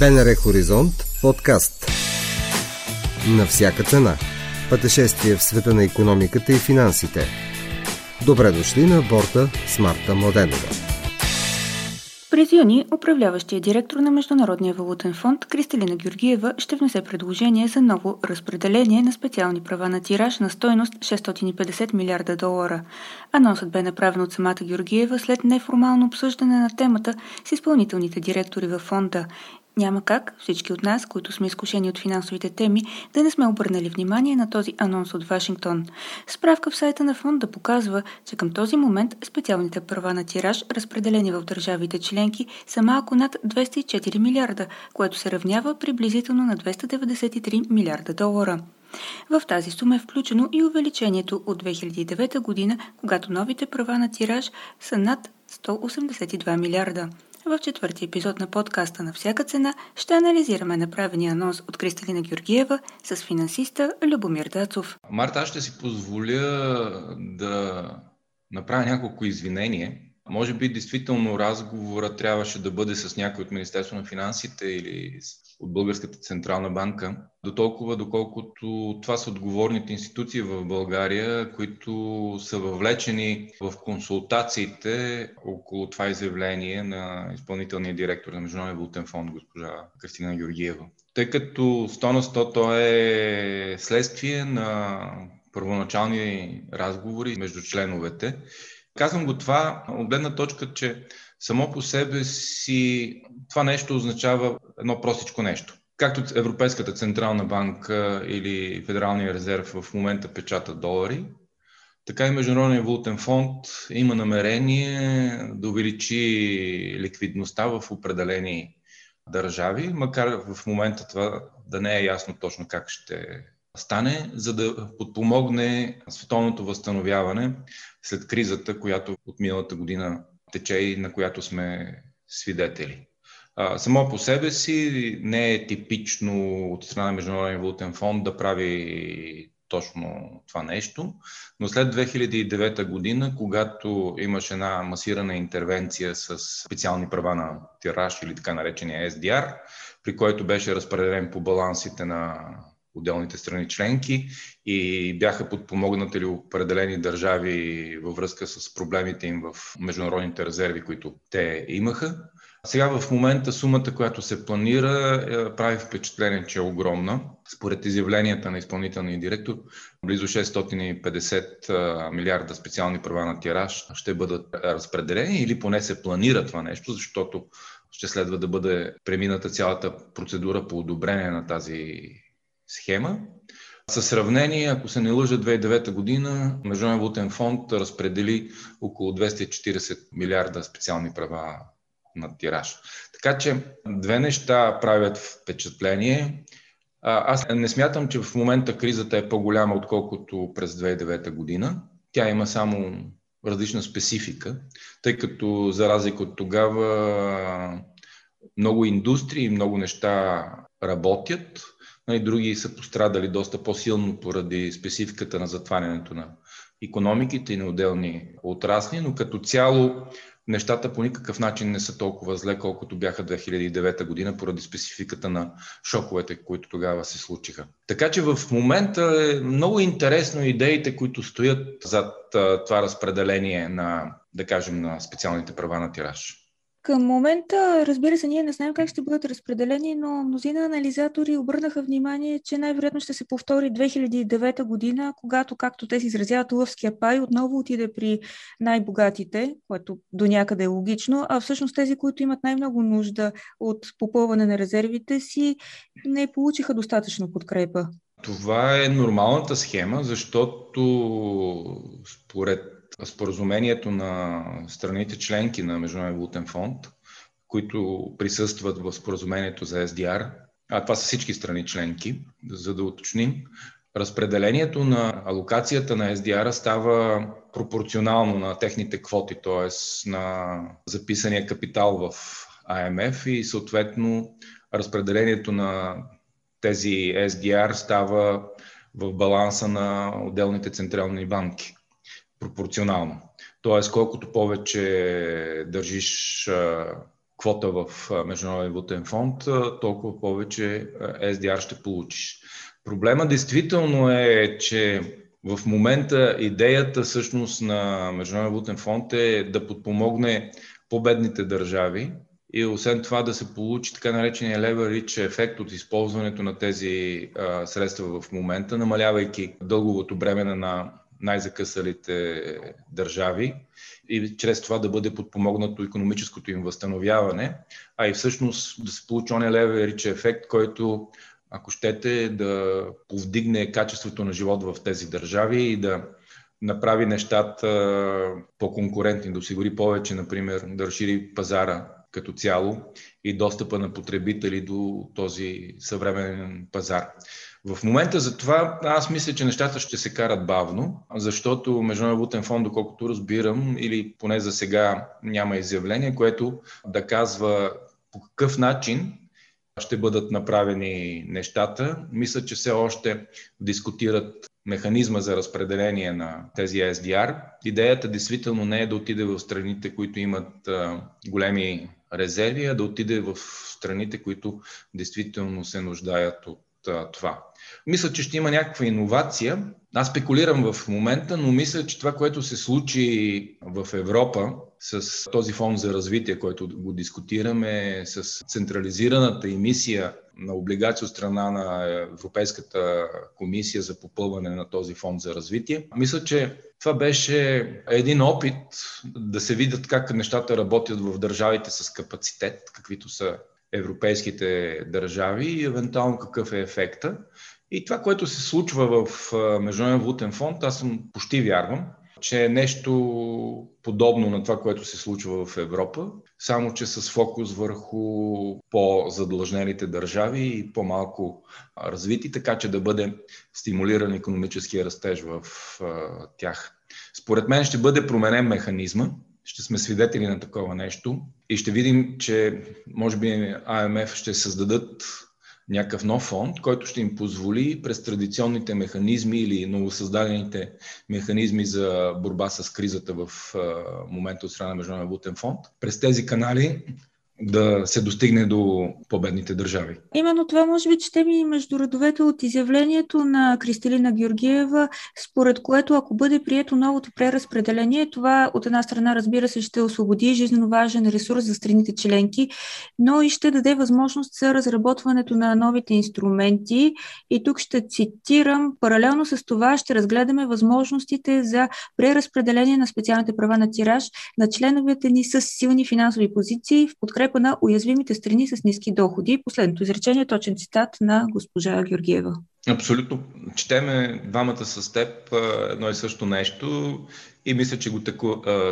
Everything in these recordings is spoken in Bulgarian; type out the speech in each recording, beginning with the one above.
БНР Хоризонт подкаст. На всяка цена. Пътешествие в света на економиката и финансите. Добре дошли на борта с Марта Младенова. През юни управляващия директор на Международния валутен фонд Кристалина Георгиева ще внесе предложение за ново разпределение на специални права на тираж на стойност 650 милиарда долара. Анонсът бе направен от самата Георгиева след неформално обсъждане на темата с изпълнителните директори във фонда. Няма как всички от нас, които сме изкушени от финансовите теми, да не сме обърнали внимание на този анонс от Вашингтон. Справка в сайта на фонда показва, че към този момент специалните права на тираж, разпределени в държавите членки, са малко над 204 милиарда, което се равнява приблизително на 293 милиарда долара. В тази сума е включено и увеличението от 2009 година, когато новите права на тираж са над 182 милиарда. В четвърти епизод на подкаста на всяка цена ще анализираме направения анонс от Кристалина Георгиева с финансиста Любомир Дацов. Марта, аз ще си позволя да направя няколко извинения. Може би действително разговора трябваше да бъде с някой от Министерство на финансите или от Българската централна банка, до толкова доколкото това са отговорните институции в България, които са въвлечени в консултациите около това изявление на изпълнителния директор на Международния валутен фонд, госпожа Кристина Георгиева. Тъй като 100 на 100 то е следствие на първоначални разговори между членовете. Казвам го това от гледна точка, че само по себе си това нещо означава едно простичко нещо. Както Европейската централна банка или Федералния резерв в момента печатат долари, така и Международния валутен фонд има намерение да увеличи ликвидността в определени държави, макар в момента това да не е ясно точно как ще стане, за да подпомогне световното възстановяване след кризата, която от миналата година тече и на която сме свидетели. Само по себе си не е типично от страна на Международния валутен фонд да прави точно това нещо, но след 2009 година, когато имаше една масирана интервенция с специални права на тираж или така наречения SDR, при който беше разпределен по балансите на отделните страни членки и бяха подпомогнати ли определени държави във връзка с проблемите им в международните резерви, които те имаха. Сега в момента сумата, която се планира, е, прави впечатление, че е огромна. Според изявленията на изпълнителния директор, близо 650 милиарда специални права на тираж ще бъдат разпределени или поне се планира това нещо, защото ще следва да бъде премината цялата процедура по одобрение на тази схема. Със сравнение, ако се не лъжа, 2009 година Международен валутен фонд разпредели около 240 милиарда специални права на тираж. Така че две неща правят впечатление. Аз не смятам, че в момента кризата е по-голяма, отколкото през 2009 година. Тя има само различна специфика, тъй като за разлика от тогава много индустрии много неща работят, и други са пострадали доста по-силно поради спецификата на затварянето на економиките и на отделни отрасли, но като цяло нещата по никакъв начин не са толкова зле, колкото бяха 2009 година, поради спецификата на шоковете, които тогава се случиха. Така че в момента е много интересно идеите, които стоят зад това разпределение на, да кажем, на специалните права на тираж. Към момента, разбира се, ние не знаем как ще бъдат разпределени, но мнозина анализатори обърнаха внимание, че най-вероятно ще се повтори 2009 година, когато, както те се изразяват, лъвския пай отново отиде при най-богатите, което до някъде е логично, а всъщност тези, които имат най-много нужда от попълване на резервите си, не получиха достатъчно подкрепа. Това е нормалната схема, защото според споразумението на страните членки на Международния валутен фонд, които присъстват в споразумението за SDR, а това са всички страни членки, за да уточним, разпределението на алокацията на SDR става пропорционално на техните квоти, т.е. на записания капитал в АМФ и съответно разпределението на тези SDR става в баланса на отделните централни банки пропорционално. Тоест, колкото повече държиш квота в Международен валутен фонд, толкова повече SDR ще получиш. Проблема действително е, че в момента идеята всъщност на Международен валутен фонд е да подпомогне по-бедните държави и освен това да се получи така наречения leverage ефект от използването на тези а, средства в момента, намалявайки дълговото бреме на най-закъсалите държави и чрез това да бъде подпомогнато економическото им възстановяване, а и всъщност да се получи оня leverage ефект, който ако щете, да повдигне качеството на живот в тези държави и да направи нещата по-конкурентни, да осигури повече, например, да разшири пазара като цяло и достъпа на потребители до този съвременен пазар. В момента за това аз мисля, че нещата ще се карат бавно, защото Международен валутен фонд, доколкото разбирам, или поне за сега няма изявление, което да казва по какъв начин ще бъдат направени нещата. Мисля, че все още дискутират механизма за разпределение на тези SDR. Идеята действително не е да отиде в страните, които имат големи резерви, а да отиде в страните, които действително се нуждаят от това. Мисля, че ще има някаква иновация. Аз спекулирам в момента, но мисля, че това, което се случи в Европа с този фонд за развитие, който го дискутираме, с централизираната емисия на облигации от страна на Европейската комисия за попълване на този фонд за развитие. Мисля, че това беше един опит да се видят как нещата работят в държавите с капацитет, каквито са европейските държави и евентуално какъв е ефекта. И това, което се случва в Международен валутен фонд, аз съм почти вярвам, че е нещо подобно на това, което се случва в Европа, само че с фокус върху по-задлъжнелите държави и по-малко развити, така че да бъде стимулиран економическия растеж в тях. Според мен ще бъде променен механизма, ще сме свидетели на такова нещо и ще видим, че може би АМФ ще създадат някакъв нов фонд, който ще им позволи през традиционните механизми или новосъздадените механизми за борба с кризата в момента от страна на Международен валутен фонд, през тези канали да се достигне до победните държави. Именно това може би чете ми между редовете от изявлението на Кристалина Георгиева, според което ако бъде прието новото преразпределение, това от една страна разбира се ще освободи жизненно важен ресурс за страните членки, но и ще даде възможност за разработването на новите инструменти. И тук ще цитирам, паралелно с това ще разгледаме възможностите за преразпределение на специалните права на тираж на членовете ни с силни финансови позиции в подкрепа подкрепа на уязвимите страни с ниски доходи. Последното изречение е точен цитат на госпожа Георгиева. Абсолютно. Четеме двамата с теб едно и също нещо и мисля, че го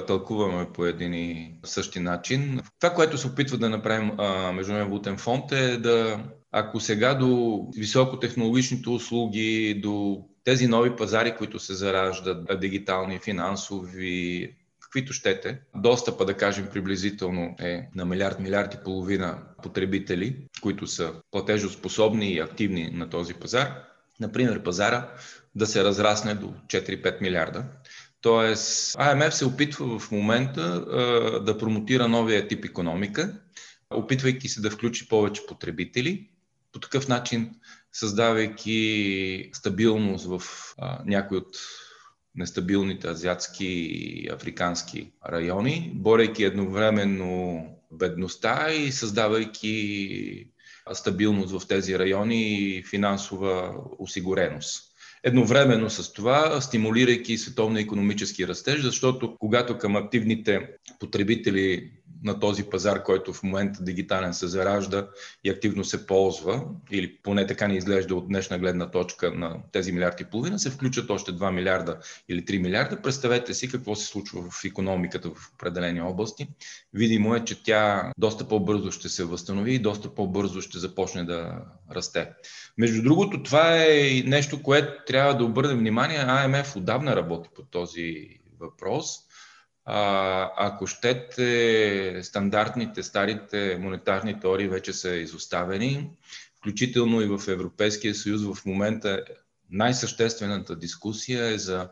тълкуваме по един и същи начин. Това, което се опитва да направим Международен валутен фонд е да, ако сега до високотехнологичните услуги, до тези нови пазари, които се зараждат, дигитални, финансови, каквито щете. Достъпа, да кажем, приблизително е на милиард, милиард и половина потребители, които са платежоспособни и активни на този пазар. Например, пазара да се разрасне до 4-5 милиарда. Тоест, АМФ се опитва в момента да промотира новия тип економика, опитвайки се да включи повече потребители, по такъв начин създавайки стабилност в някои от нестабилните азиатски и африкански райони, борейки едновременно бедността и създавайки стабилност в тези райони и финансова осигуреност. Едновременно с това, стимулирайки световния економически растеж, защото когато към активните потребители на този пазар, който в момента дигитален се заражда и активно се ползва, или поне така ни изглежда от днешна гледна точка на тези милиарди и половина, се включат още 2 милиарда или 3 милиарда. Представете си какво се случва в економиката в определени области. Видимо е, че тя доста по-бързо ще се възстанови и доста по-бързо ще започне да расте. Между другото, това е нещо, което трябва да обърнем внимание. АМФ отдавна работи по този въпрос – а, ако щете, стандартните, старите монетарни теории вече са изоставени, включително и в Европейския съюз в момента най-съществената дискусия е за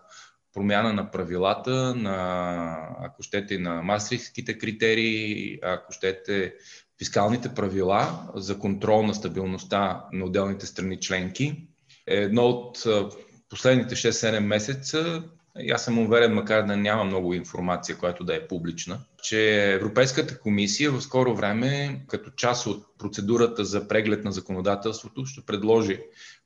промяна на правилата, на, ако щете, на мастрихските критерии, ако щете, фискалните правила за контрол на стабилността на отделните страни членки. Е едно от последните 6-7 месеца и аз съм уверен, макар да няма много информация, която да е публична, че Европейската комисия в скоро време, като част от процедурата за преглед на законодателството, ще предложи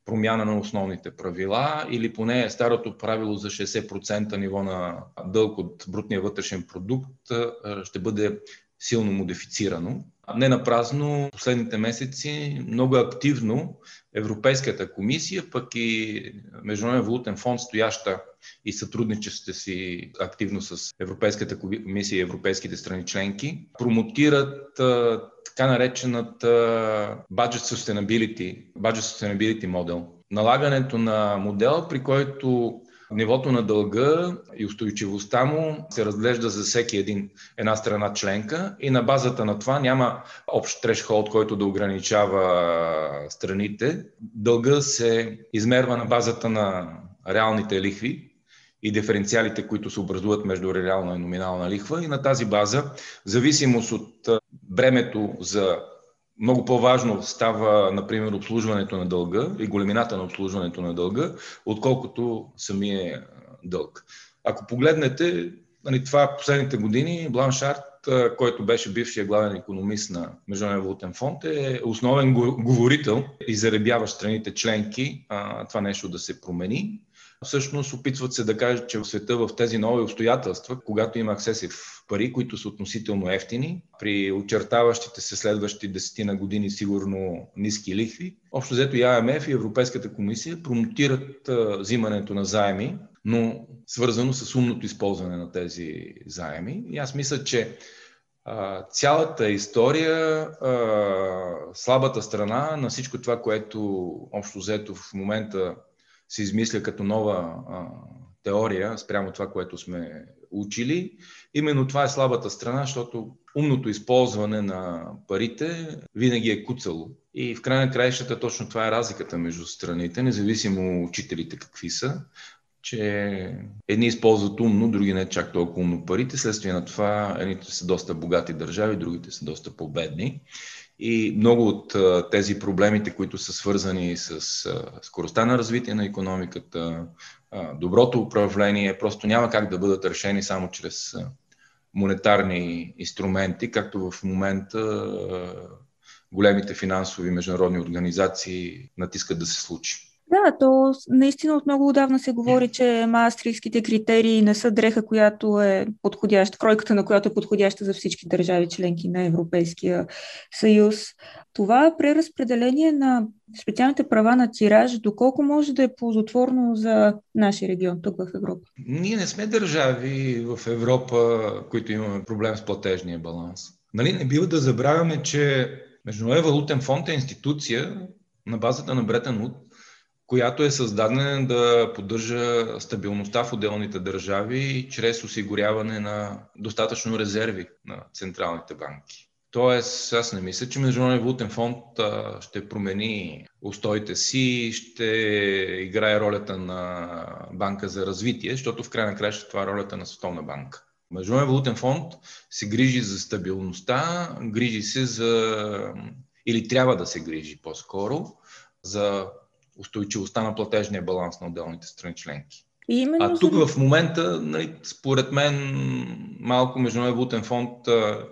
промяна на основните правила или поне старото правило за 60% ниво на дълг от брутния вътрешен продукт ще бъде силно модифицирано. Не на празно, последните месеци много активно Европейската комисия, пък и Международен валутен фонд, стояща и сътрудничеството си активно с Европейската комисия и европейските страни членки, промотират така наречената budget sustainability, budget sustainability модел. Налагането на модел, при който Нивото на дълга и устойчивостта му се разглежда за всеки един, една страна членка и на базата на това няма общ трешхолд, който да ограничава страните. Дълга се измерва на базата на реалните лихви и диференциалите, които се образуват между реална и номинална лихва. И на тази база, зависимост от бремето за много по-важно става, например, обслужването на дълга и големината на обслужването на дълга, отколкото самия дълг. Ако погледнете, нали, това последните години, Бланшарт, който беше бившия главен економист на Международния валутен фонд, е основен говорител и заребява страните членки а, това нещо да се промени. Всъщност опитват се да кажат, че в света в тези нови обстоятелства, когато има аксесив пари, които са относително ефтини, при очертаващите се следващи десетина години сигурно ниски лихви, общо взето и АМФ и Европейската комисия промотират взимането на заеми, но свързано с умното използване на тези заеми. И аз мисля, че цялата история, слабата страна на всичко това, което общо взето в момента се измисля като нова а, теория спрямо това, което сме учили. Именно това е слабата страна, защото умното използване на парите винаги е куцало. И в край на краищата точно това е разликата между страните, независимо учителите какви са, че едни използват умно, други не чак толкова умно парите. Следствие на това едните са доста богати държави, другите са доста победни. И много от тези проблемите, които са свързани с скоростта на развитие на економиката, доброто управление, просто няма как да бъдат решени само чрез монетарни инструменти, както в момента големите финансови международни организации натискат да се случи. Да, то наистина от много отдавна се говори, че маастрихските критерии не са дреха, която е подходяща, кройката на която е подходяща за всички държави членки на Европейския съюз. Това преразпределение на специалните права на тираж, доколко може да е ползотворно за нашия регион тук в Европа? Ние не сме държави в Европа, които имаме проблем с платежния баланс. Нали, не бива да забравяме, че Международен валутен фонд е институция на базата на Бретен Луд, която е създадена да поддържа стабилността в отделните държави чрез осигуряване на достатъчно резерви на централните банки. Тоест, аз не мисля, че Международен валутен фонд ще промени устоите си, ще играе ролята на банка за развитие, защото в край на края това е ролята на Световна банка. Международен валутен фонд се грижи за стабилността, грижи се за, или трябва да се грижи по-скоро, за устойчивостта на платежния баланс на отделните страни членки. И именно а тук в момента, нали, според мен, малко Международен валутен фонд а,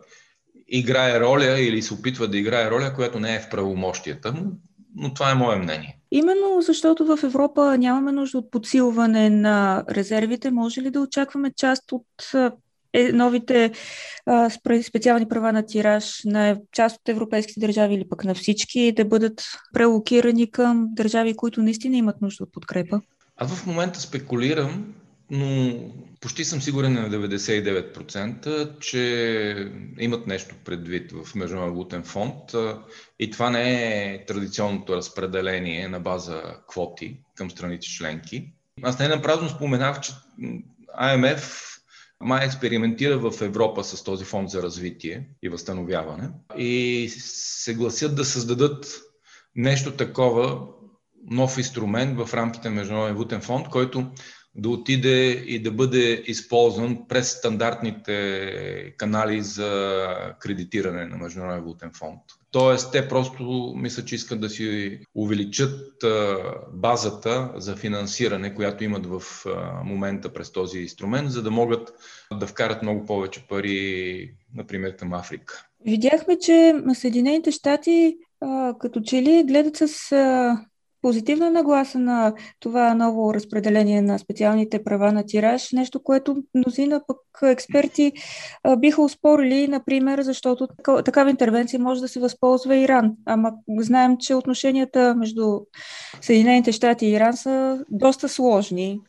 играе роля или се опитва да играе роля, която не е в правомощията му, но това е мое мнение. Именно защото в Европа нямаме нужда от подсилване на резервите, може ли да очакваме част от е, новите а, специални права на тираж на част от европейските държави или пък на всички да бъдат прелокирани към държави, които наистина имат нужда от подкрепа? Аз в момента спекулирам, но почти съм сигурен на 99%, че имат нещо предвид в Международен фонд и това не е традиционното разпределение на база квоти към страните членки. Аз не напразно споменах, че АМФ май експериментира в Европа с този фонд за развитие и възстановяване. И се гласят да създадат нещо такова, нов инструмент в рамките на Международен валутен фонд, който да отиде и да бъде използван през стандартните канали за кредитиране на Международен валутен фонд. Тоест, те просто мисля, че искат да си увеличат базата за финансиране, която имат в момента през този инструмент, за да могат да вкарат много повече пари, например, към Африка. Видяхме, че Съединените щати като че ли гледат с позитивна нагласа на това ново разпределение на специалните права на тираж, нещо, което мнозина пък експерти биха успорили, например, защото такава интервенция може да се възползва Иран. Ама знаем, че отношенията между Съединените щати и Иран са доста сложни.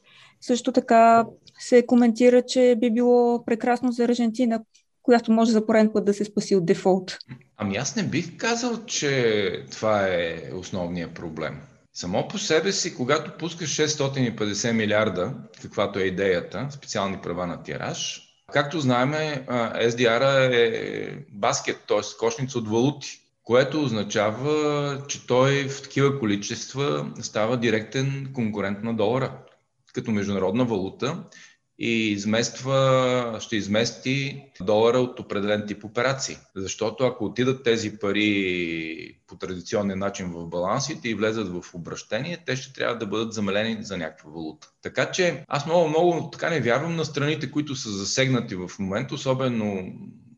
Също така се коментира, че би било прекрасно за Аржентина, която може за пореден път да се спаси от дефолт. Ами аз не бих казал, че това е основният проблем. Само по себе си, когато пускаш 650 милиарда, каквато е идеята, специални права на тираж, както знаем, SDR е баскет, т.е. кошница от валути, което означава, че той в такива количества става директен конкурент на долара като международна валута и измества, ще измести долара от определен тип операции. Защото ако отидат тези пари по традиционен начин в балансите и влезат в обращение, те ще трябва да бъдат замелени за някаква валута. Така че аз много, много така не вярвам на страните, които са засегнати в момента, особено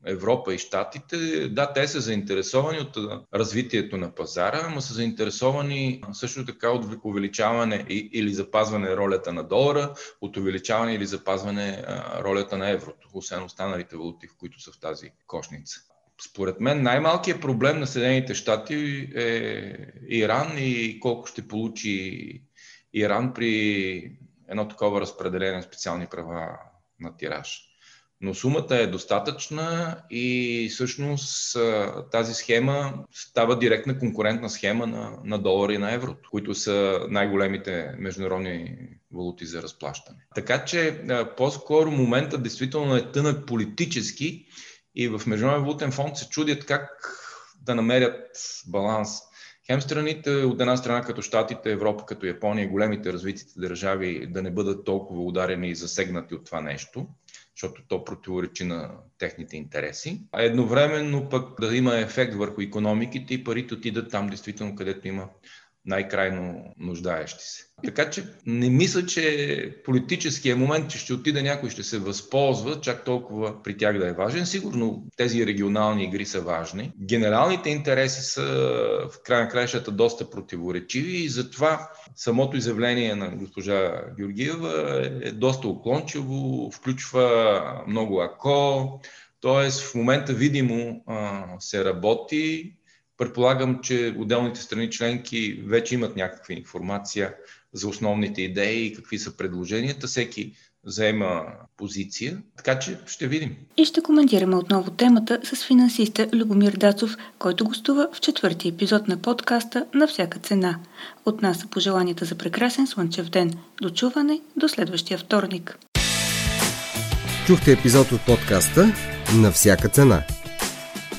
Европа и Штатите, да, те са заинтересовани от развитието на пазара, но са заинтересовани също така от увеличаване или запазване ролята на долара, от увеличаване или запазване ролята на еврото, освен останалите валути, в които са в тази кошница. Според мен най-малкият проблем на Съединените щати е Иран и колко ще получи Иран при едно такова разпределение на специални права на тираж. Но сумата е достатъчна и всъщност тази схема става директна конкурентна схема на, на долара и на еврото, които са най-големите международни валути за разплащане. Така че по-скоро момента действително е тънък политически и в Международен валутен фонд се чудят как да намерят баланс. Хем страните от една страна като Штатите, Европа, като Япония, големите развитите държави да не бъдат толкова ударени и засегнати от това нещо – защото то противоречи на техните интереси, а едновременно пък да има ефект върху економиките и парите отидат там, действително, където има най-крайно нуждаещи се. Така че не мисля, че политическия момент, че ще отиде някой, ще се възползва, чак толкова при тях да е важен. Сигурно тези регионални игри са важни. Генералните интереси са в край на краищата доста противоречиви и затова самото изявление на госпожа Георгиева е доста уклончиво, включва много ако, т.е. в момента видимо се работи, Предполагам, че отделните страни членки вече имат някаква информация за основните идеи и какви са предложенията. Всеки заема позиция, така че ще видим. И ще коментираме отново темата с финансиста Любомир Дацов, който гостува в четвърти епизод на подкаста На всяка цена. От нас са пожеланията за прекрасен слънчев ден. До чуване до следващия вторник. Чухте епизод от подкаста На всяка цена –